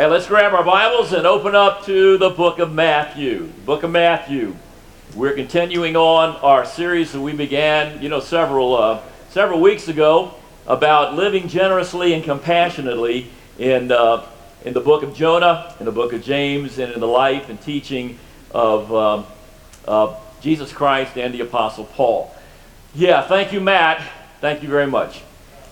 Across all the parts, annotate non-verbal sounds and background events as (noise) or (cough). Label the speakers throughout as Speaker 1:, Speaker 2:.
Speaker 1: Hey, let's grab our Bibles and open up to the book of Matthew. Book of Matthew. We're continuing on our series that we began, you know, several uh, several weeks ago about living generously and compassionately in uh, in the book of Jonah, in the book of James, and in the life and teaching of um, uh, Jesus Christ and the Apostle Paul. Yeah, thank you, Matt. Thank you very much.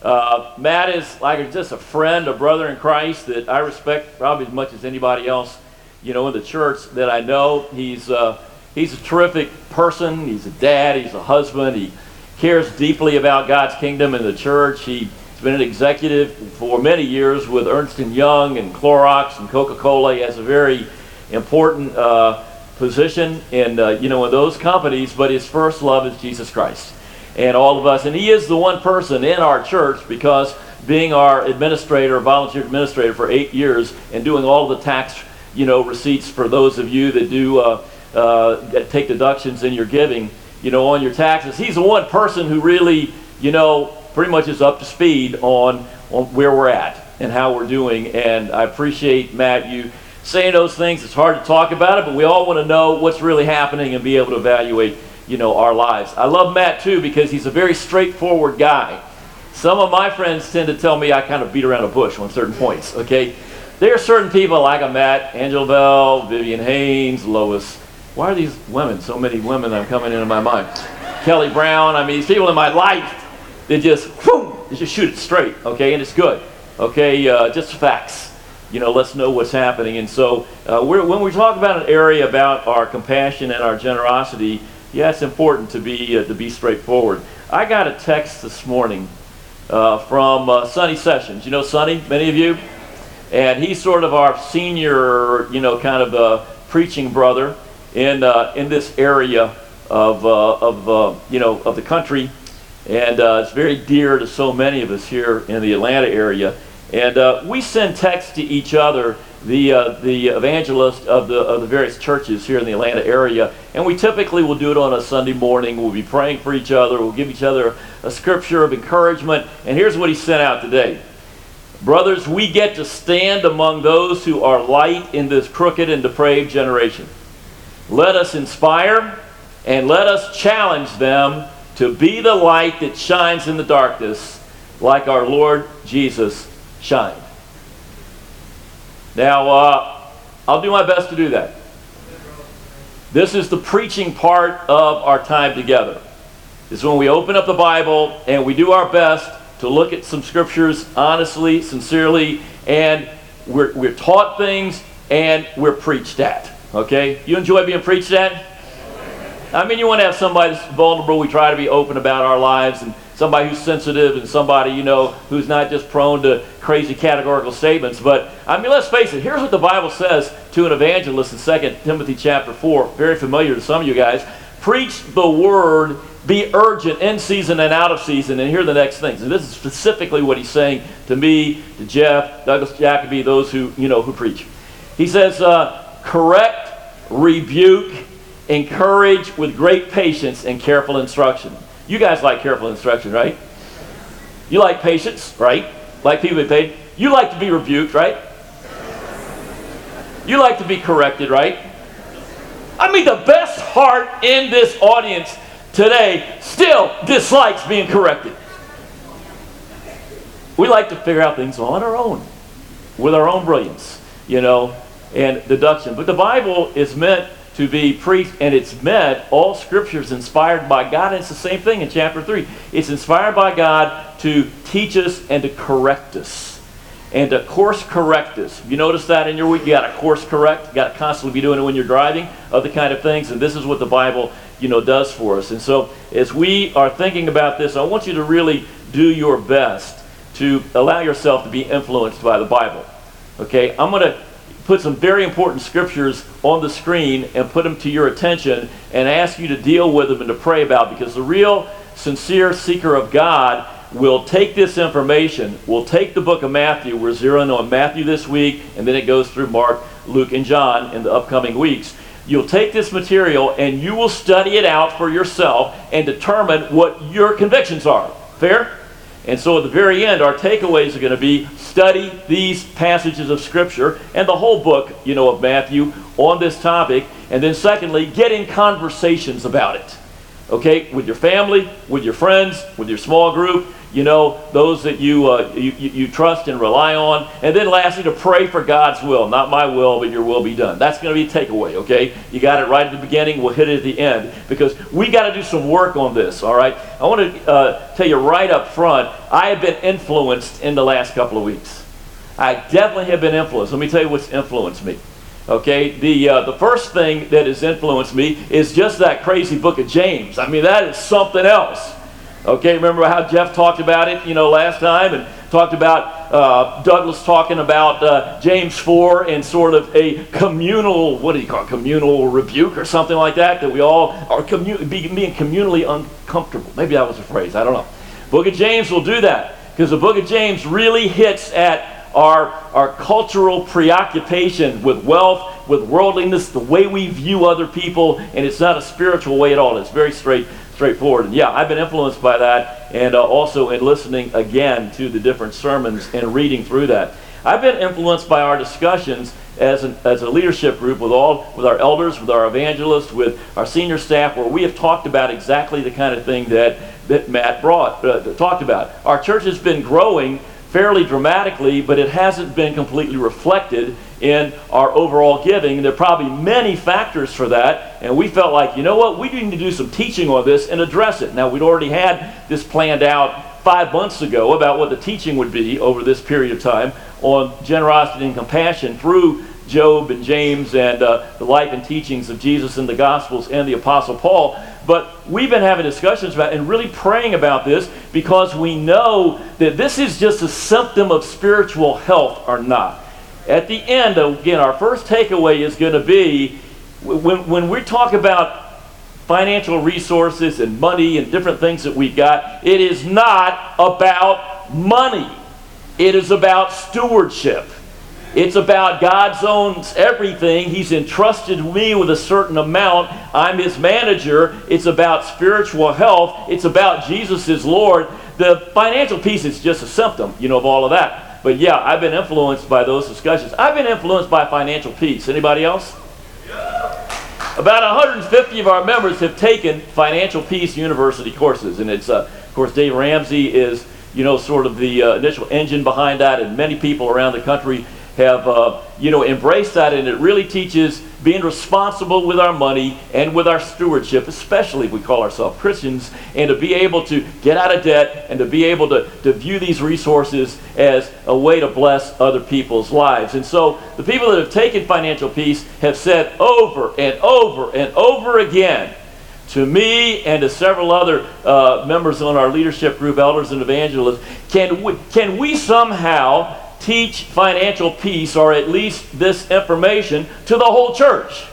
Speaker 1: Uh, Matt is like just a friend, a brother in Christ that I respect probably as much as anybody else, you know, in the church that I know. He's uh, he's a terrific person. He's a dad. He's a husband. He cares deeply about God's kingdom and the church. He's been an executive for many years with Ernst and Young and Clorox and Coca-Cola. He has a very important uh, position in uh, you know in those companies. But his first love is Jesus Christ and all of us. And he is the one person in our church because being our administrator, volunteer administrator for eight years, and doing all the tax, you know, receipts for those of you that do uh, uh, that take deductions in your giving, you know, on your taxes. He's the one person who really, you know, pretty much is up to speed on on where we're at and how we're doing. And I appreciate Matt you saying those things. It's hard to talk about it, but we all want to know what's really happening and be able to evaluate you know, our lives. I love Matt too because he's a very straightforward guy. Some of my friends tend to tell me I kind of beat around a bush on certain points, okay? There are certain people like a Matt, Angela Bell, Vivian Haynes, Lois. Why are these women, so many women are coming into my mind? Kelly Brown, I mean, these people in my life, they just, whoom, they just shoot it straight, okay? And it's good, okay? Uh, just facts. You know, let's know what's happening. And so uh, when we talk about an area about our compassion and our generosity, yeah, it's important to be uh, to be straightforward. I got a text this morning uh, from uh, Sonny Sessions. You know Sonny, many of you, and he's sort of our senior, you know, kind of a preaching brother in uh, in this area of uh, of you know of the country, and it's very dear to so many of us here in the Atlanta area. And we send texts to each other the, uh, the evangelist of the, of the various churches here in the Atlanta area. And we typically will do it on a Sunday morning. We'll be praying for each other. We'll give each other a scripture of encouragement. And here's what he sent out today. Brothers, we get to stand among those who are light in this crooked and depraved generation. Let us inspire and let us challenge them to be the light that shines in the darkness like our Lord Jesus shined. Now, uh, I'll do my best to do that. This is the preaching part of our time together. Is when we open up the Bible and we do our best to look at some scriptures honestly, sincerely, and we're, we're taught things and we're preached at. Okay? You enjoy being preached at? I mean, you want to have somebody that's vulnerable. We try to be open about our lives and somebody who's sensitive and somebody, you know, who's not just prone to crazy categorical statements. But, I mean, let's face it, here's what the Bible says to an evangelist in 2 Timothy chapter 4, very familiar to some of you guys. Preach the word, be urgent in season and out of season. And here are the next things. And this is specifically what he's saying to me, to Jeff, Douglas Jacoby, those who, you know, who preach. He says, uh, correct, rebuke, encourage with great patience and careful instruction. You guys like careful instruction, right? You like patience, right? Like people be paid. You like to be rebuked, right? You like to be corrected, right? I mean, the best heart in this audience today still dislikes being corrected. We like to figure out things on our own, with our own brilliance, you know, and deduction. But the Bible is meant to be preached, and it's meant, all scripture is inspired by God, and it's the same thing in chapter 3. It's inspired by God to teach us and to correct us. And to course correct us. You notice that in your week? You got to course correct. You got to constantly be doing it when you're driving, other kind of things. And this is what the Bible, you know, does for us. And so as we are thinking about this, I want you to really do your best to allow yourself to be influenced by the Bible. Okay? I'm going to put some very important scriptures on the screen and put them to your attention and ask you to deal with them and to pray about because the real sincere seeker of God will take this information, will take the book of Matthew, we're zeroing on Matthew this week, and then it goes through Mark, Luke, and John in the upcoming weeks. You'll take this material and you will study it out for yourself and determine what your convictions are. Fair? And so at the very end, our takeaways are going to be study these passages of Scripture and the whole book, you know, of Matthew on this topic. And then secondly, get in conversations about it. Okay, with your family, with your friends, with your small group, you know, those that you, uh, you, you trust and rely on. And then lastly, to pray for God's will. Not my will, but your will be done. That's going to be a takeaway, okay? You got it right at the beginning. We'll hit it at the end because we got to do some work on this, all right? I want to uh, tell you right up front, I have been influenced in the last couple of weeks. I definitely have been influenced. Let me tell you what's influenced me. Okay, the uh, the first thing that has influenced me is just that crazy book of James. I mean, that is something else. Okay, remember how Jeff talked about it, you know, last time, and talked about uh, Douglas talking about uh, James 4 and sort of a communal, what do you call it, communal rebuke or something like that, that we all are being communally uncomfortable. Maybe that was a phrase, I don't know. Book of James will do that because the book of James really hits at our, our cultural preoccupation with wealth, with worldliness, the way we view other people, and it's not a spiritual way at all. It's very straight straightforward. And yeah, I've been influenced by that and uh, also in listening again to the different sermons and reading through that. I've been influenced by our discussions as, an, as a leadership group with all with our elders, with our evangelists, with our senior staff, where we have talked about exactly the kind of thing that, that Matt brought uh, talked about. Our church has been growing fairly dramatically, but it hasn't been completely reflected in our overall giving. There are probably many factors for that, and we felt like, you know what, we need to do some teaching on this and address it. Now, we'd already had this planned out five months ago about what the teaching would be over this period of time on generosity and compassion through Job and James and uh, the life and teachings of Jesus in the Gospels and the Apostle Paul. But we've been having discussions about and really praying about this because we know that this is just a symptom of spiritual health or not. At the end, again, our first takeaway is going to be when, when we talk about financial resources and money and different things that we've got, it is not about money. It is about stewardship. It's about God's owns everything. He's entrusted me with a certain amount. I'm his manager. It's about spiritual health. It's about Jesus is Lord. The financial piece is just a symptom, you know, of all of that. But yeah, I've been influenced by those discussions. I've been influenced by financial peace. Anybody else? About 150 of our members have taken Financial Peace University courses, and it's, uh, of course, Dave Ramsey is, you know, sort of the uh, initial engine behind that, and many people around the country have uh, you know embraced that and it really teaches being responsible with our money and with our stewardship especially if we call ourselves christians and to be able to get out of debt and to be able to, to view these resources as a way to bless other people's lives. And so the people that have taken financial peace have said over and over and over again to me and to several other uh, members on our leadership group, elders and evangelists, can we, can we somehow teach financial peace or at least this information to the whole church.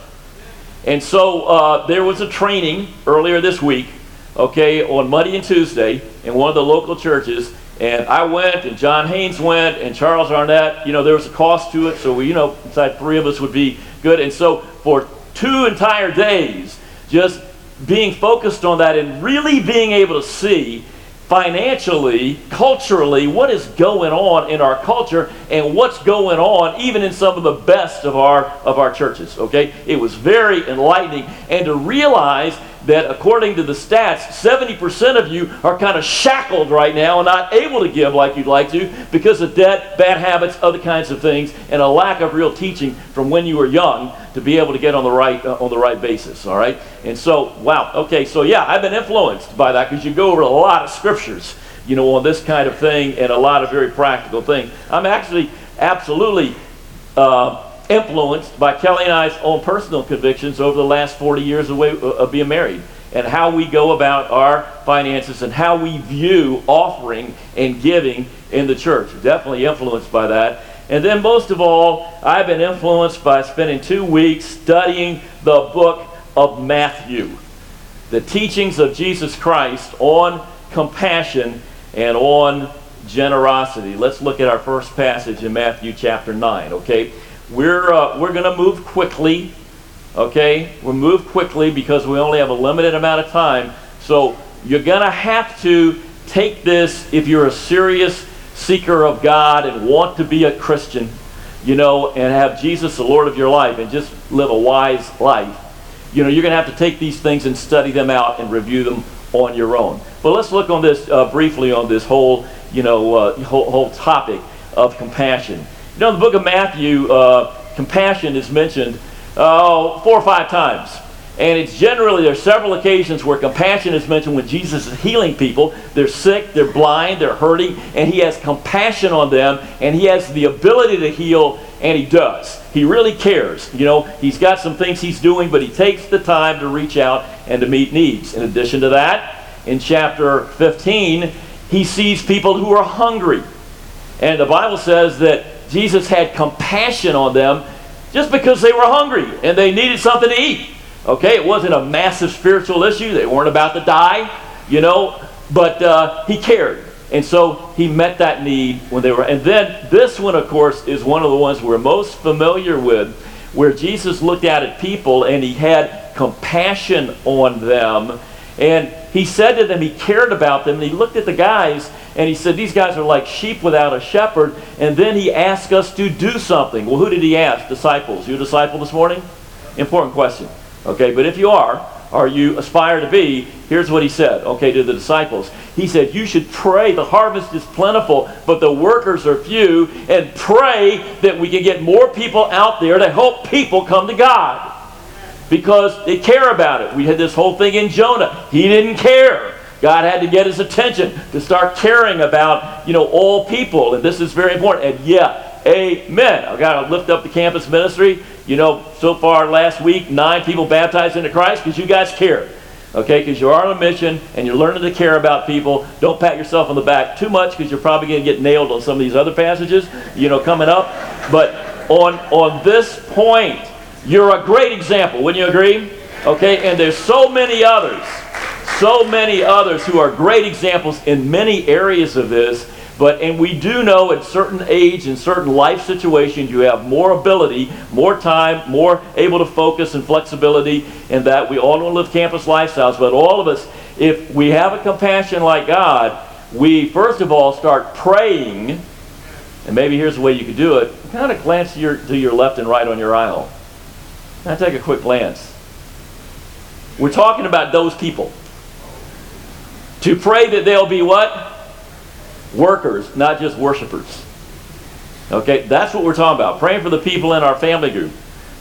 Speaker 1: And so uh, there was a training earlier this week, okay, on Monday and Tuesday in one of the local churches. And I went, and John Haynes went, and Charles Arnett. You know, there was a cost to it, so we, you know, inside three of us would be good. And so for two entire days, just being focused on that and really being able to see financially, culturally, what is going on in our culture and what's going on even in some of the best of our of our churches, okay? It was very enlightening and to realize that according to the stats, 70% of you are kind of shackled right now and not able to give like you'd like to because of debt, bad habits, other kinds of things, and a lack of real teaching from when you were young to be able to get on the right uh, on the right basis. All right, and so wow, okay, so yeah, I've been influenced by that because you go over a lot of scriptures, you know, on this kind of thing and a lot of very practical things. I'm actually absolutely. Uh, influenced by Kelly and I's own personal convictions over the last 40 years of, way, uh, of being married and how we go about our finances and how we view offering and giving in the church. Definitely influenced by that. And then, most of all, I've been influenced by spending two weeks studying the book of Matthew, the teachings of Jesus Christ on compassion and on generosity. Let's look at our first passage in Matthew chapter 9, okay? We're, uh, we're going to move quickly, okay? We'll move quickly because we only have a limited amount of time. So you're going to have to take this if you're a serious seeker of God and want to be a Christian, you know, and have Jesus the Lord of your life and just live a wise life. You know, you're going to have to take these things and study them out and review them on your own. But let's look on this uh, briefly on this whole, you know, uh, whole, whole topic of compassion. You know, in the book of Matthew, uh, compassion is mentioned uh, four or five times. And it's generally, there's several occasions where compassion is mentioned when Jesus is healing people. They're sick, they're blind, they're hurting, and he has compassion on them, and he has the ability to heal, and he does. He really cares. You know, he's got some things he's doing, but he takes the time to reach out and to meet needs. In addition to that, in chapter 15, he sees people who are hungry. And the Bible says that Jesus had compassion on them just because they were hungry and they needed something to eat. Okay, it wasn't a massive spiritual issue. They weren't about to die, you know, but uh, he cared. And so he met that need when they were. And then this one, of course, is one of the ones we're most familiar with, where Jesus looked out at people and he had compassion on them. And he said to them, he cared about them. And he looked at the guys and he said, These guys are like sheep without a shepherd. And then he asked us to do something. Well, who did he ask? Disciples. You a disciple this morning? Important question. Okay, but if you are, or you aspire to be, here's what he said, okay, to the disciples. He said, You should pray. The harvest is plentiful, but the workers are few, and pray that we can get more people out there to help people come to God. Because they care about it. We had this whole thing in Jonah. He didn't care. God had to get his attention to start caring about, you know, all people. And this is very important. And yeah, amen. I've got to lift up the campus ministry. You know, so far last week, nine people baptized into Christ because you guys care. Okay, because you are on a mission and you're learning to care about people. Don't pat yourself on the back too much because you're probably going to get nailed on some of these other passages, you know, coming up. But on on this point, you're a great example. Wouldn't you agree? Okay, and there's so many others, so many others who are great examples in many areas of this but, and we do know at certain age and certain life situations, you have more ability, more time, more able to focus and flexibility, and that we all don't live campus lifestyles, but all of us, if we have a compassion like God, we first of all start praying, and maybe here's the way you could do it. Kind of glance to your, to your left and right on your aisle. Now take a quick glance. We're talking about those people. To pray that they'll be what? workers, not just worshipers. Okay, that's what we're talking about. Praying for the people in our family group.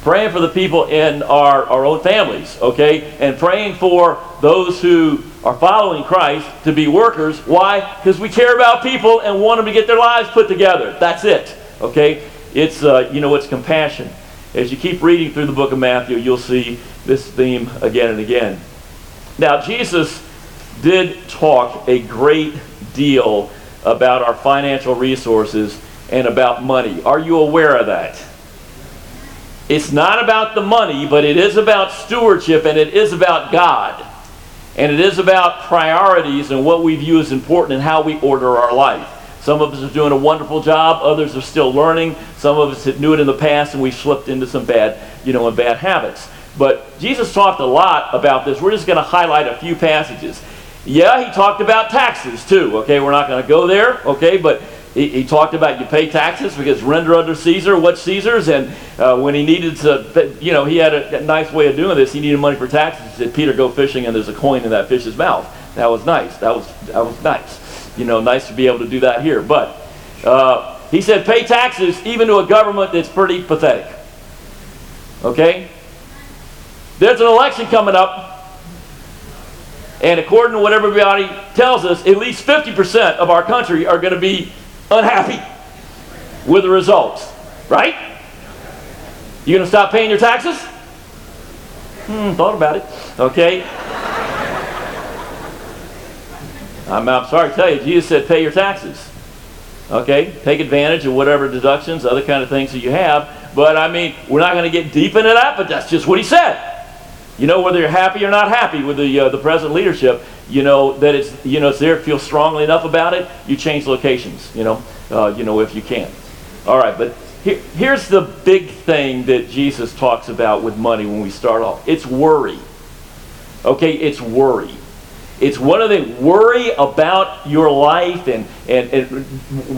Speaker 1: Praying for the people in our, our own families, okay? And praying for those who are following Christ to be workers. Why? Because we care about people and want them to get their lives put together. That's it, okay? It's, uh, you know, it's compassion. As you keep reading through the book of Matthew, you'll see this theme again and again. Now, Jesus did talk a great deal about our financial resources and about money. Are you aware of that? It's not about the money, but it is about stewardship and it is about God. And it is about priorities and what we view as important and how we order our life. Some of us are doing a wonderful job, others are still learning. Some of us knew it in the past and we slipped into some bad, you know, and bad habits. But Jesus talked a lot about this. We're just going to highlight a few passages. Yeah, he talked about taxes too. Okay, we're not going to go there. Okay, but he, he, talked about you pay taxes because render under Caesar what's Caesar's. And uh, when he needed to, you know, he had a, a, nice way of doing this. He needed money for taxes. He said, Peter, go fishing, and there's a coin in that fish's mouth. That was nice. That was that was nice. You know, nice to be able to do that here. But uh, he said, pay taxes even to a government that's pretty pathetic. Okay. There's an election coming up and according to what everybody tells us, at least 50% of our country are going to be unhappy with the results. Right? You going to stop paying your taxes? Hmm, thought about it. Okay. I'm, I'm sorry to tell you, Jesus said pay your taxes. Okay? Take advantage of whatever deductions, other kind of things that you have. But I mean, we're not going to get deep into that, but that's just what he said. You know whether you're happy or not happy with the uh, the present leadership. You know that it's you know it's there. Feel strongly enough about it. You change locations. You know, uh, you know if you can. All right, but here, here's the big thing that Jesus talks about with money when we start off. It's worry. Okay, it's worry. It's one of the worry about your life and, and, and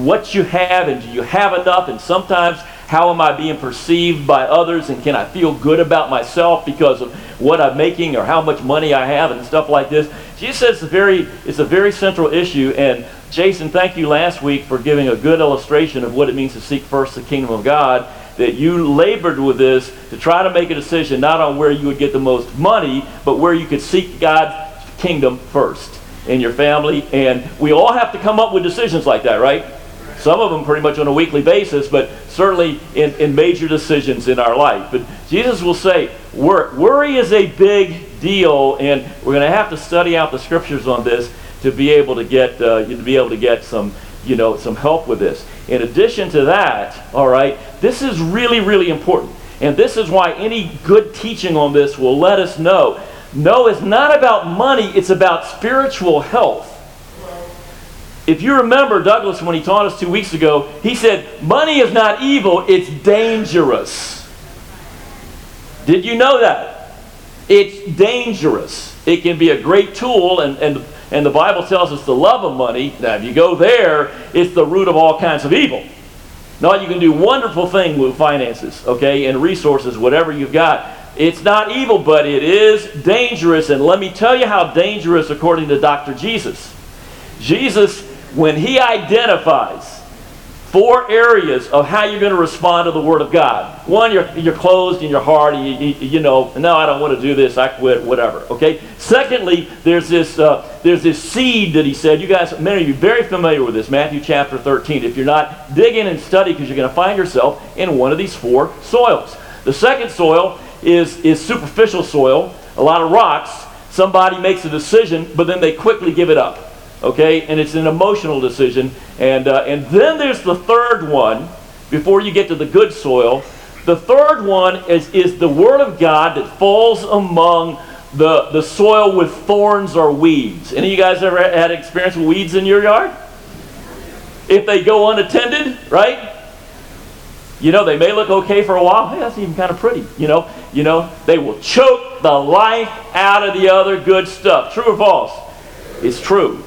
Speaker 1: what you have and do you have enough and sometimes how am I being perceived by others and can I feel good about myself because of what I'm making or how much money I have and stuff like this. Jesus says it's a very, it's a very central issue and Jason, thank you last week for giving a good illustration of what it means to seek first the kingdom of God that you labored with this to try to make a decision not on where you would get the most money, but where you could seek God's kingdom first in your family. And we all have to come up with decisions like that, right? Some of them pretty much on a weekly basis, but certainly in, in major decisions in our life. But Jesus will say, worry is a big deal, and we're going to have to study out the scriptures on this to be able to get uh, to be able to get some you know some help with this. In addition to that, all right, this is really really important, and this is why any good teaching on this will let us know no, it's not about money, it's about spiritual health. If you remember Douglas when he taught us two weeks ago, he said, Money is not evil, it's dangerous. Did you know that? It's dangerous. It can be a great tool, and, and, and the Bible tells us the love of money. Now, if you go there, it's the root of all kinds of evil. Now, you can do wonderful things with finances, okay, and resources, whatever you've got. It's not evil, but it is dangerous. And let me tell you how dangerous according to Dr. Jesus. Jesus, when he identifies four areas of how you're going to respond to the Word of God. One, you're, you're closed in your heart. You, you, you, know, no, I don't want to do this. I quit, whatever. Okay. Secondly, there's this, uh, there's this seed that he said. You guys, many of you, very familiar with this. Matthew chapter 13. If you're not, dig in and study because you're going to find yourself in one of these four soils. The second soil is, is superficial soil, a lot of rocks. Somebody makes a decision, but then they quickly give it up. Okay? And it's an emotional decision. And, uh, and then there's the third one, before you get to the good soil. The third one is, is the Word of God that falls among the, the soil with thorns or weeds. Any of you guys ever had experience with weeds in your yard? If they go unattended, right? You know, they may look okay for a while. Hey, that's even kind of pretty. You know, you know, they will choke the life out of the other good stuff. True or false? It's true.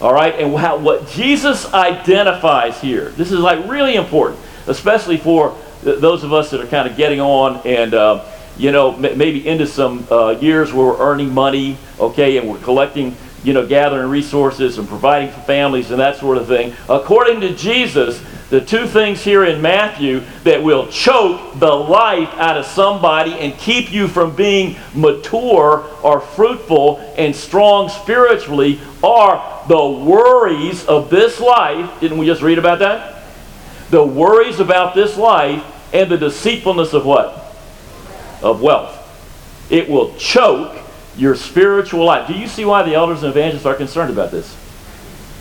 Speaker 1: All right, and how, what Jesus identifies here, this is like really important, especially for th- those of us that are kind of getting on and uh, you know m- maybe into some uh, years where we're earning money, okay, and we're collecting, you know, gathering resources and providing for families and that sort of thing. According to Jesus, the two things here in Matthew that will choke the life out of somebody and keep you from being mature or fruitful and strong spiritually are the worries of this life. Didn't we just read about that? The worries about this life and the deceitfulness of what? Of wealth. It will choke your spiritual life. Do you see why the elders and evangelists are concerned about this?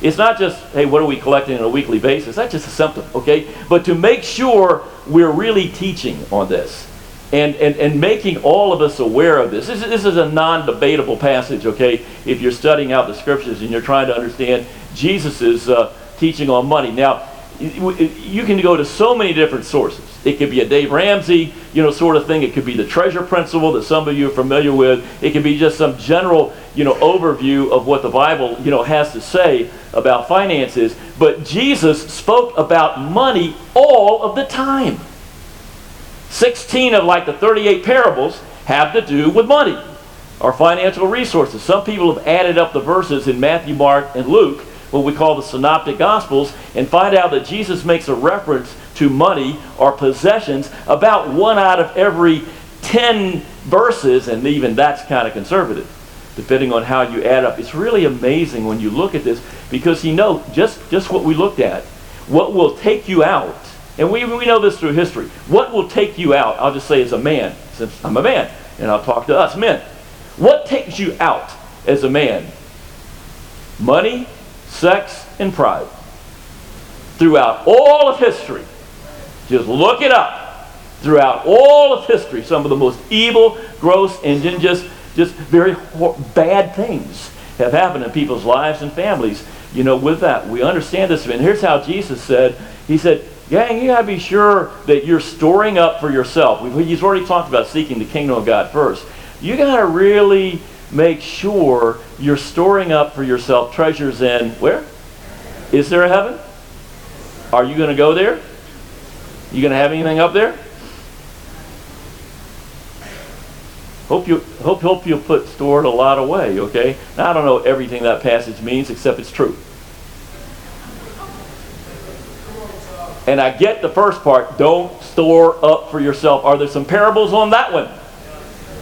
Speaker 1: It's not just, hey, what are we collecting on a weekly basis? That's just a symptom, okay? But to make sure we're really teaching on this and, and, and making all of us aware of this. This is, this is a non debatable passage, okay? If you're studying out the scriptures and you're trying to understand Jesus' uh, teaching on money. Now, you can go to so many different sources. It could be a Dave Ramsey, you know, sort of thing. It could be the treasure principle that some of you are familiar with. It could be just some general, you know, overview of what the Bible, you know, has to say about finances. But Jesus spoke about money all of the time. 16 of like the 38 parables have to do with money or financial resources. Some people have added up the verses in Matthew, Mark, and Luke what we call the synoptic gospels and find out that Jesus makes a reference to money or possessions about one out of every 10 verses, and even that's kind of conservative, depending on how you add up. It's really amazing when you look at this because you know just, just what we looked at, what will take you out, and we, we know this through history, what will take you out, I'll just say as a man, since I'm a man, and I'll talk to us men. What takes you out as a man? Money, sex, and pride. Throughout all of history, just look it up. Throughout all of history, some of the most evil, gross, and just, just very bad things have happened in people's lives and families. You know, with that, we understand this. And here's how Jesus said, He said, Gang, you gotta be sure that you're storing up for yourself. He's already talked about seeking the kingdom of God first. You gotta really make sure you're storing up for yourself treasures in where? Is there a heaven? Are you going to go there? You to have anything up there? Hope you hope hope you'll put stored a lot away, okay? Now I don't know everything that passage means except it's true. And I get the first part, don't store up for yourself. Are there some parables on that one?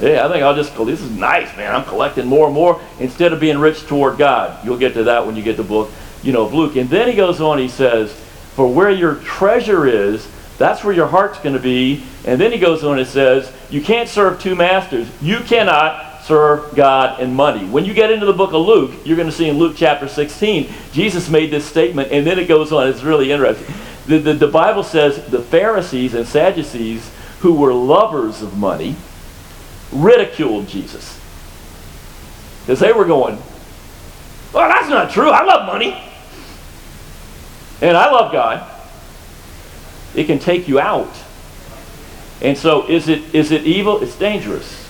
Speaker 1: Yeah, I think I'll just go, this is nice, man. I'm collecting more and more instead of being rich toward God. You'll get to that when you get the book, you know, of Luke. And then he goes on, he says, for where your treasure is, that's where your heart's going to be. And then he goes on and says, you can't serve two masters. You cannot serve God and money. When you get into the book of Luke, you're going to see in Luke chapter 16, Jesus made this statement, and then it goes on. It's really interesting. The, the, the Bible says the Pharisees and Sadducees, who were lovers of money, ridiculed Jesus. Because they were going, well, that's not true. I love money. And I love God. It can take you out. And so is it is it evil? It's dangerous.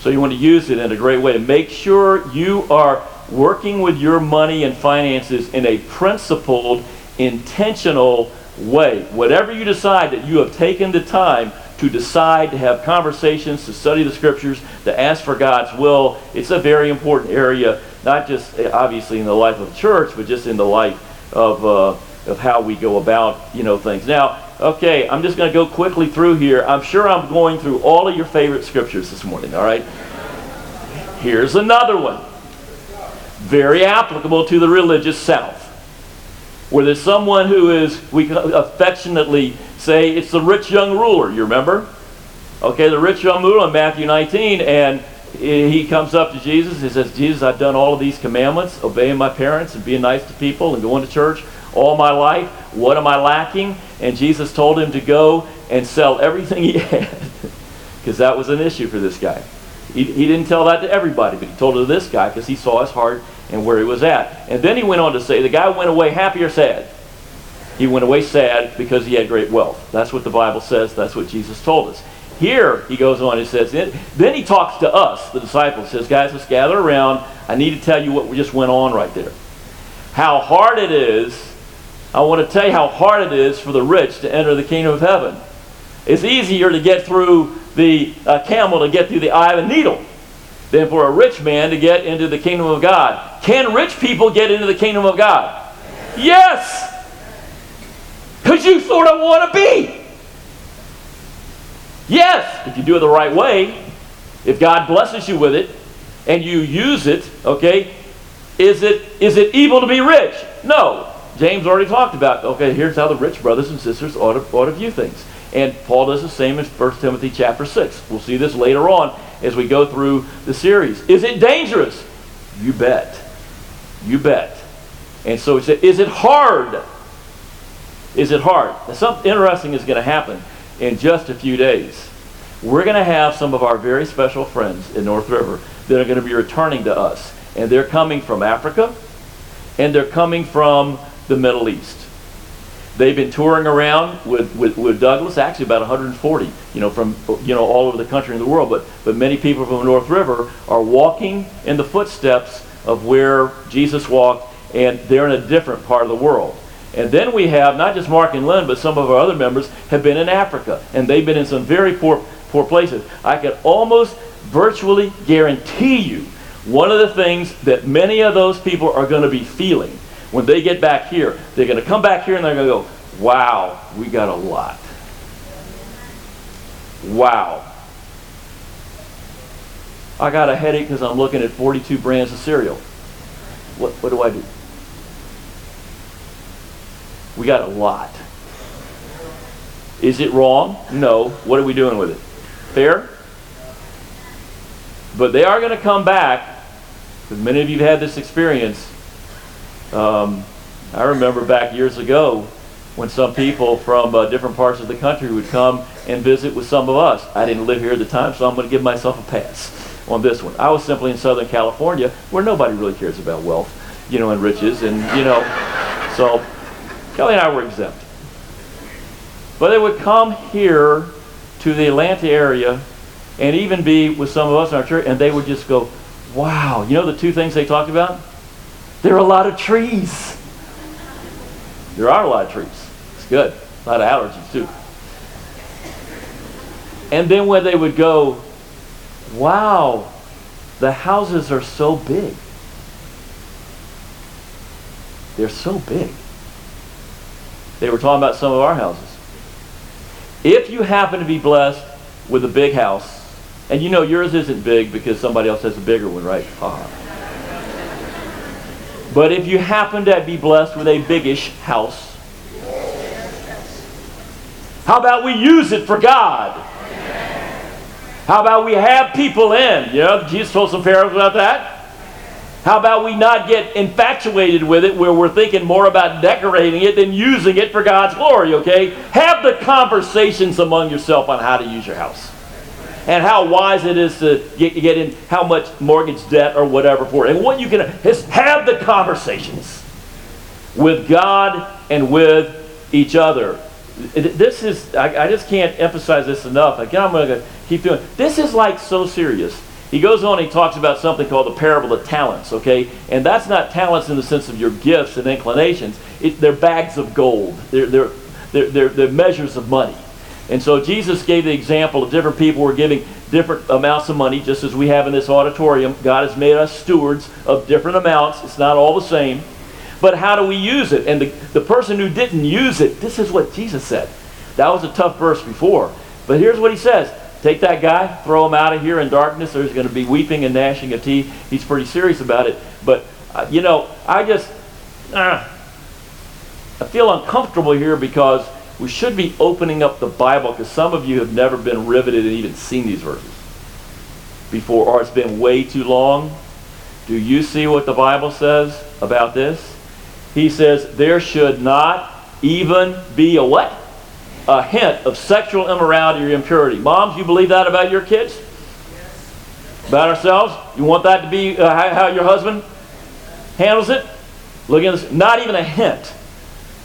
Speaker 1: So you want to use it in a great way. Make sure you are working with your money and finances in a principled, intentional way. Whatever you decide that you have taken the time to decide to have conversations, to study the scriptures, to ask for God's will, it's a very important area, not just eh, obviously in the life of the church, but just in the life of, uh, of how we go about, you know, things. Now, okay, I'm just going to go quickly through here. I'm sure I'm going through all of your favorite scriptures this morning, all right? Here's another one. Very applicable to the religious South. Where there's someone who is, we affectionately say, it's the rich young ruler, you remember? Okay, the rich young ruler in Matthew 19, and he comes up to Jesus. He says, Jesus, I've done all of these commandments, obeying my parents and being nice to people and going to church all my life. What am I lacking? And Jesus told him to go and sell everything (laughs) he had. Because that was an issue for this guy. He, he didn't tell that to everybody, but he told it to this guy because he saw his heart and where he was at. And then he went on to say, the guy went away happy or sad? He went away sad because he had great wealth. That's what the Bible says. That's what Jesus told us. Here, he goes on and says, then he talks to us, the disciples, says, guys, let's gather around. I need to tell you what just went on right there. How hard it is I want to tell you how hard it is for the rich to enter the kingdom of heaven. It's easier to get through the uh, camel to get through the eye of a needle than for a rich man to get into the kingdom of God. Can rich people get into the kingdom of God? Yes! Because you sort of want to be. Yes, if you do it the right way, if God blesses you with it and you use it, okay, is it is it evil to be rich? No. James already talked about, okay, here's how the rich brothers and sisters ought to, ought to view things. And Paul does the same in 1 Timothy chapter 6. We'll see this later on as we go through the series. Is it dangerous? You bet. You bet. And so he said, is it hard? Is it hard? Now, something interesting is going to happen in just a few days. We're going to have some of our very special friends in North River that are going to be returning to us. And they're coming from Africa, and they're coming from the Middle East. They've been touring around with, with, with Douglas, actually about 140, you know, from you know all over the country and the world. But but many people from the North River are walking in the footsteps of where Jesus walked, and they're in a different part of the world. And then we have not just Mark and Lynn, but some of our other members have been in Africa, and they've been in some very poor poor places. I can almost virtually guarantee you one of the things that many of those people are going to be feeling when they get back here, they're going to come back here and they're going to go, wow, we got a lot. Wow. I got a headache because I'm looking at 42 brands of cereal. What, what do I do? We got a lot. Is it wrong? No. What are we doing with it? Fair? But they are going to come back, because many of you have had this experience, um, I remember back years ago when some people from uh, different parts of the country would come and visit with some of us. I didn't live here at the time, so I'm going to give myself a pass on this one. I was simply in Southern California where nobody really cares about wealth, you know, and riches, and, you know, so Kelly and I were exempt. But they would come here to the Atlanta area and even be with some of us in our church, and they would just go, wow, you know the two things they talked about? There are a lot of trees. There are a lot of trees. It's good. A lot of allergies, too. And then when they would go, wow, the houses are so big. They're so big. They were talking about some of our houses. If you happen to be blessed with a big house, and you know yours isn't big because somebody else has a bigger one, right? Uh-huh. But if you happen to be blessed with a biggish house, how about we use it for God? How about we have people in? You know, Jesus told some parables about that. How about we not get infatuated with it where we're thinking more about decorating it than using it for God's glory, okay? Have the conversations among yourself on how to use your house. And how wise it is to get, get in how much mortgage debt or whatever for it. And what you can have the conversations with God and with each other. This is, I, I just can't emphasize this enough. Again, I'm going to keep doing This is like so serious he goes on, he talks about something called the parable of talents, okay? And that's not talents in the sense of your gifts and inclinations. It, they're bags of gold, they're, they're, they're, they're, they're measures of money. And so Jesus gave the example of different people were giving different amounts of money, just as we have in this auditorium. God has made us stewards of different amounts. It's not all the same. But how do we use it? And the, the person who didn't use it, this is what Jesus said. That was a tough verse before. But here's what he says Take that guy, throw him out of here in darkness. There's going to be weeping and gnashing of teeth. He's pretty serious about it. But, uh, you know, I just, uh, I feel uncomfortable here because we should be opening up the Bible because some of you have never been riveted and even seen these verses before, or it's been way too long. Do you see what the Bible says about this? He says, there should not even be a what? a hint of sexual immorality or impurity. Moms, you believe that about your kids? About ourselves? You want that to be uh, how, your husband handles it? Look at this. Not even a hint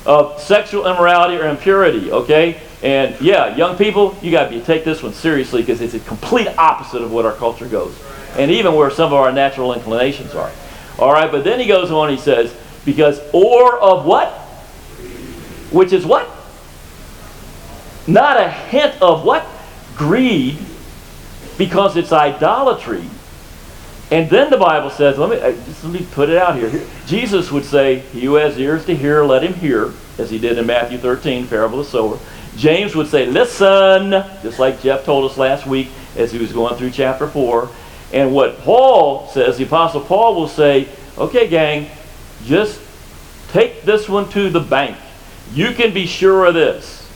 Speaker 1: of sexual immorality or impurity, okay? And yeah, young people, you got to take this one seriously because it's a complete opposite of what our culture goes. And even where some of our natural inclinations are. All right, but then he goes on, he says, because, or of what? Which is what? Not a hint of what? Greed, because it's idolatry. And then the Bible says, let me, uh, just let me put it out here. Jesus would say, He who has ears to hear, let him hear, as he did in Matthew 13, parable of the sower. James would say, listen, just like Jeff told us last week as he was going through chapter 4. And what Paul says, the Apostle Paul will say, okay, gang, just take this one to the bank. You can be sure of this.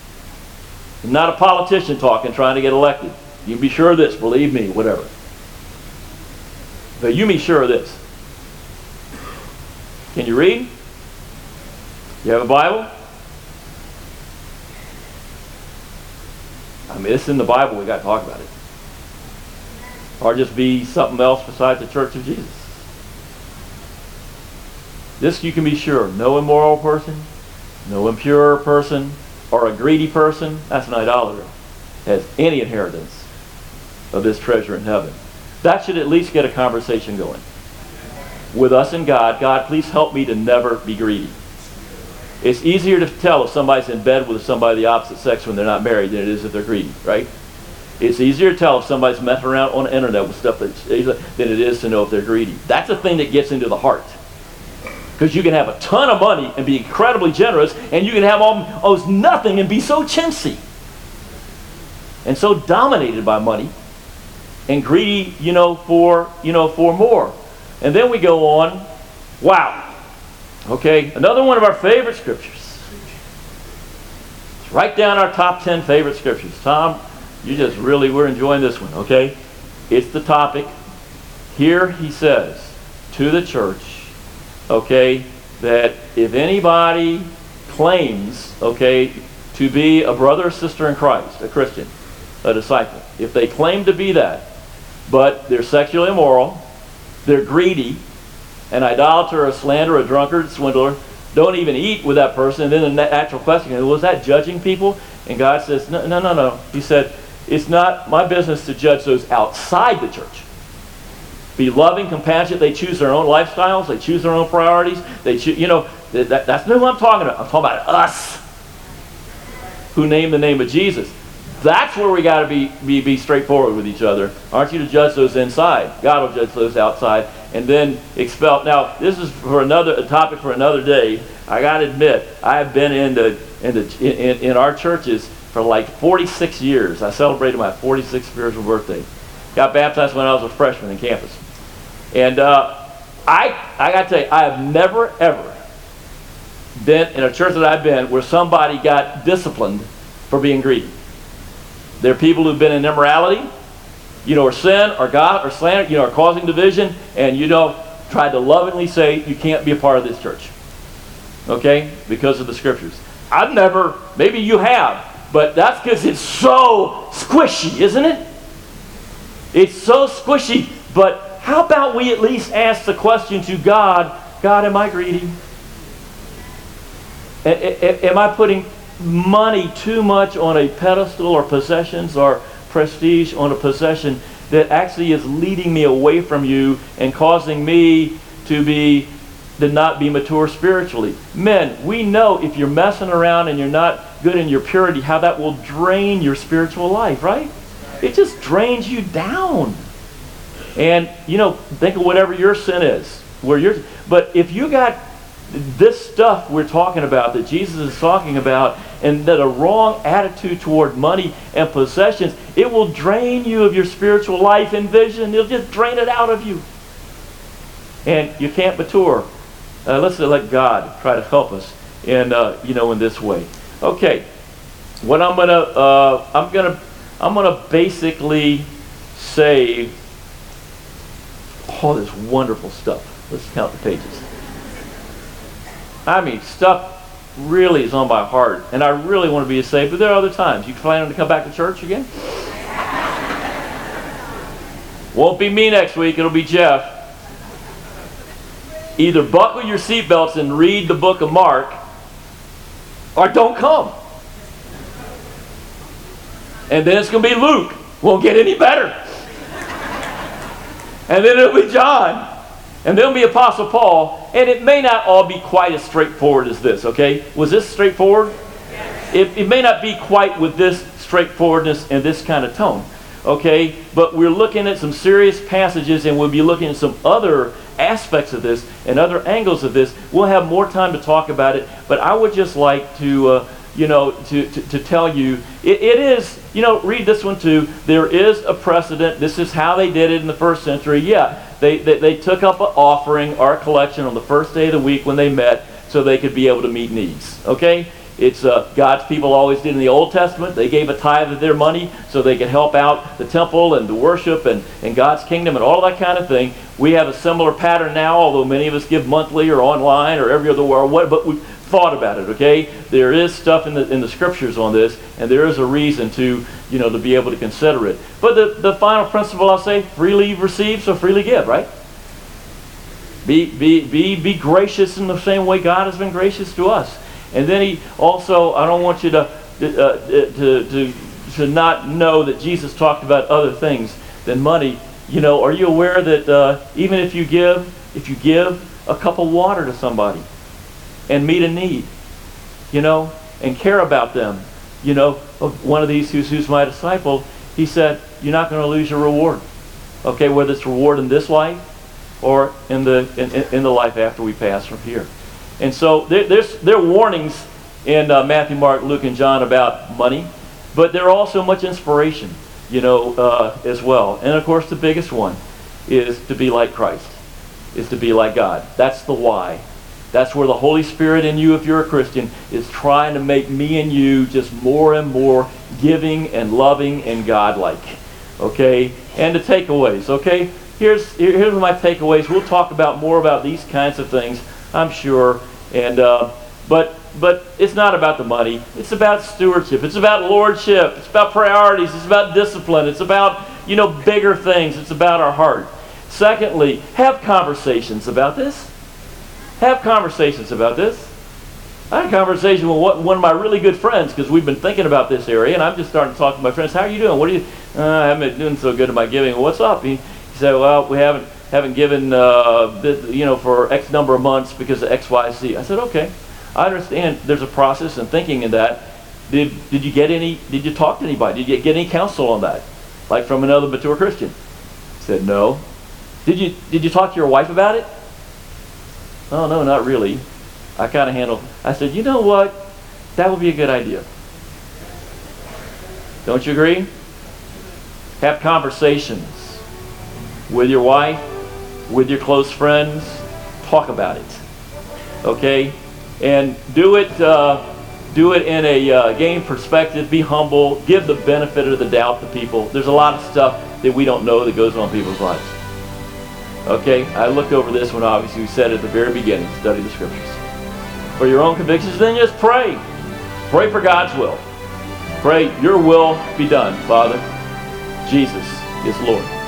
Speaker 1: I'm not a politician talking, trying to get elected. You can be sure of this, believe me, whatever. But you be sure of this. Can you read? You have a Bible? I mean, it's in the Bible. We got to talk about it. Or just be something else besides the Church of Jesus. This you can be sure. No immoral person, no impure person, or a greedy person, that's an idolater, has any inheritance of this treasure in heaven. That should at least get a conversation going. With us and God, God, please help me to never be greedy. It's easier to tell if somebody's in bed with somebody of the opposite sex when they're not married than it is if they're greedy, right? It's easier to tell if somebody's messing around on the internet with stuff that's, than it is to know if they're greedy. That's a thing that gets into the heart. Because you can have a ton of money and be incredibly generous, and you can have almost nothing and be so chintzy and so dominated by money and greedy, you know, for you know for more. And then we go on. Wow. Okay, another one of our favorite scriptures. Write down our top ten favorite scriptures. Tom, you just really we're enjoying this one. Okay, it's the topic. Here he says to the church okay, that if anybody claims, okay, to be a brother or sister in Christ, a Christian, a disciple, if they claim to be that, but they're sexually immoral, they're greedy, an idolater, a slanderer, a drunkard, swindler, don't even eat with that person, and then the natural question is, was that judging people? And God says, no, no, no, no. He said, it's not my business to judge those outside the church. be loving, compassionate. They choose their own lifestyles. They choose their own priorities. They choose, you know, that, that's not who I'm talking about. I'm talking about us who name the name of Jesus. That's where we got to be, be, be straightforward with each other. Aren't you to judge those inside? God will judge those outside and then expel. Now, this is for another a topic for another day. I got to admit, I have been in, the, in, the, in, in our churches for like 46 years. I celebrated my 46th spiritual birthday. Got baptized when I was a freshman in campus. And uh, I, I got to tell you, I have never, ever been in a church that I've been where somebody got disciplined for being greedy. There are people who've been in immorality, you know, or sin, or God, or slander, you know, are causing division, and you know, tried to lovingly say you can't be a part of this church. Okay? Because of the scriptures. I've never, maybe you have, but that's because it's so squishy, isn't it? It's so squishy. But how about we at least ask the question to God God, am I greedy? Am I putting money too much on a pedestal or possessions or prestige on a possession that actually is leading me away from you and causing me to be to not be mature spiritually. Men, we know if you're messing around and you're not good in your purity, how that will drain your spiritual life, right? It just drains you down. And you know, think of whatever your sin is. Where you're but if you got this stuff we're talking about that Jesus is talking about and that a wrong attitude toward money and possessions, it will drain you of your spiritual life and vision. It'll just drain it out of you. And you can't mature. Uh, let's let God try to help us in, uh, you know, in this way. Okay, what I'm gonna, uh, I'm gonna, I'm gonna basically say all this wonderful stuff. Let's count the pages. I mean, stuff really is on my heart, and I really want to be saved. But there are other times. You planning to come back to church again? Won't be me next week. It'll be Jeff. Either buckle your seatbelts and read the book of Mark, or don't come. And then it's going to be Luke. Won't get any better. And then it'll be John. And then it'll be Apostle Paul. And it may not all be quite as straightforward as this, okay? Was this straightforward? It, it may not be quite with this straightforwardness and this kind of tone, okay? But we're looking at some serious passages and we'll be looking at some other aspects of this and other angles of this. We'll have more time to talk about it, but I would just like to, uh, you know, to, to, to tell you it, it is, you know, read this one too. There is a precedent. This is how they did it in the first century. Yeah, they, they, they took up an offering, our collection, on the first day of the week when they met so they could be able to meet needs. Okay? It's uh, God's people always did in the Old Testament. They gave a tithe of their money so they could help out the temple and the worship and, and God's kingdom and all that kind of thing. We have a similar pattern now, although many of us give monthly or online or every other or what, but we thought about it. Okay, there is stuff in the in the scriptures on this, and there is a reason to you know to be able to consider it. But the the final principle I'll say: freely receive, so freely give. Right? Be be be be gracious in the same way God has been gracious to us. And then he also, I don't want you to, uh, to, to, to not know that Jesus talked about other things than money. You know, are you aware that uh, even if you give, if you give a cup of water to somebody and meet a need, you know, and care about them, you know, one of these who's, who's my disciple, he said, you're not going to lose your reward. Okay, whether it's reward in this life or in the, in, in the life after we pass from here. And so there, there's, there are warnings in uh, Matthew, Mark, Luke, and John about money, but there are also much inspiration, you know, uh, as well. And of course, the biggest one is to be like Christ, is to be like God. That's the why. That's where the Holy Spirit in you, if you're a Christian, is trying to make me and you just more and more giving and loving and godlike. Okay? And the takeaways, okay? Here's, here's my takeaways. We'll talk about more about these kinds of things, I'm sure, and uh, but but it's not about the money. It's about stewardship. It's about lordship. It's about priorities. It's about discipline. It's about you know bigger things. It's about our heart. Secondly, have conversations about this. Have conversations about this. I had a conversation with one of my really good friends because we've been thinking about this area, and I'm just starting to talk to my friends. How are you doing? What are you? Uh, I haven't been doing so good at my giving. What's up? He, he said, "Well, we haven't haven't given, uh, you know, for X number of months because of X, Y, Z. I said, okay, I understand there's a process and thinking in that. Did, did you get any, did you talk to anybody? Did you get any counsel on that? Like from another mature Christian? I said, no. Did you, did you talk to your wife about it? Oh, no, not really. I kind of handle. I said, you know what? That would be a good idea. Don't you agree? Have conversations with your wife, with your close friends. Talk about it. Okay? And do it. Uh, do it in a uh, game perspective. Be humble. Give the benefit of the doubt to people. There's a lot of stuff that we don't know that goes on people's lives. Okay, I looked over this one. Obviously, we said at the very beginning, study the scriptures. For your own convictions, then just pray. Pray for God's will. Pray, your will be done, Father. Jesus is Lord.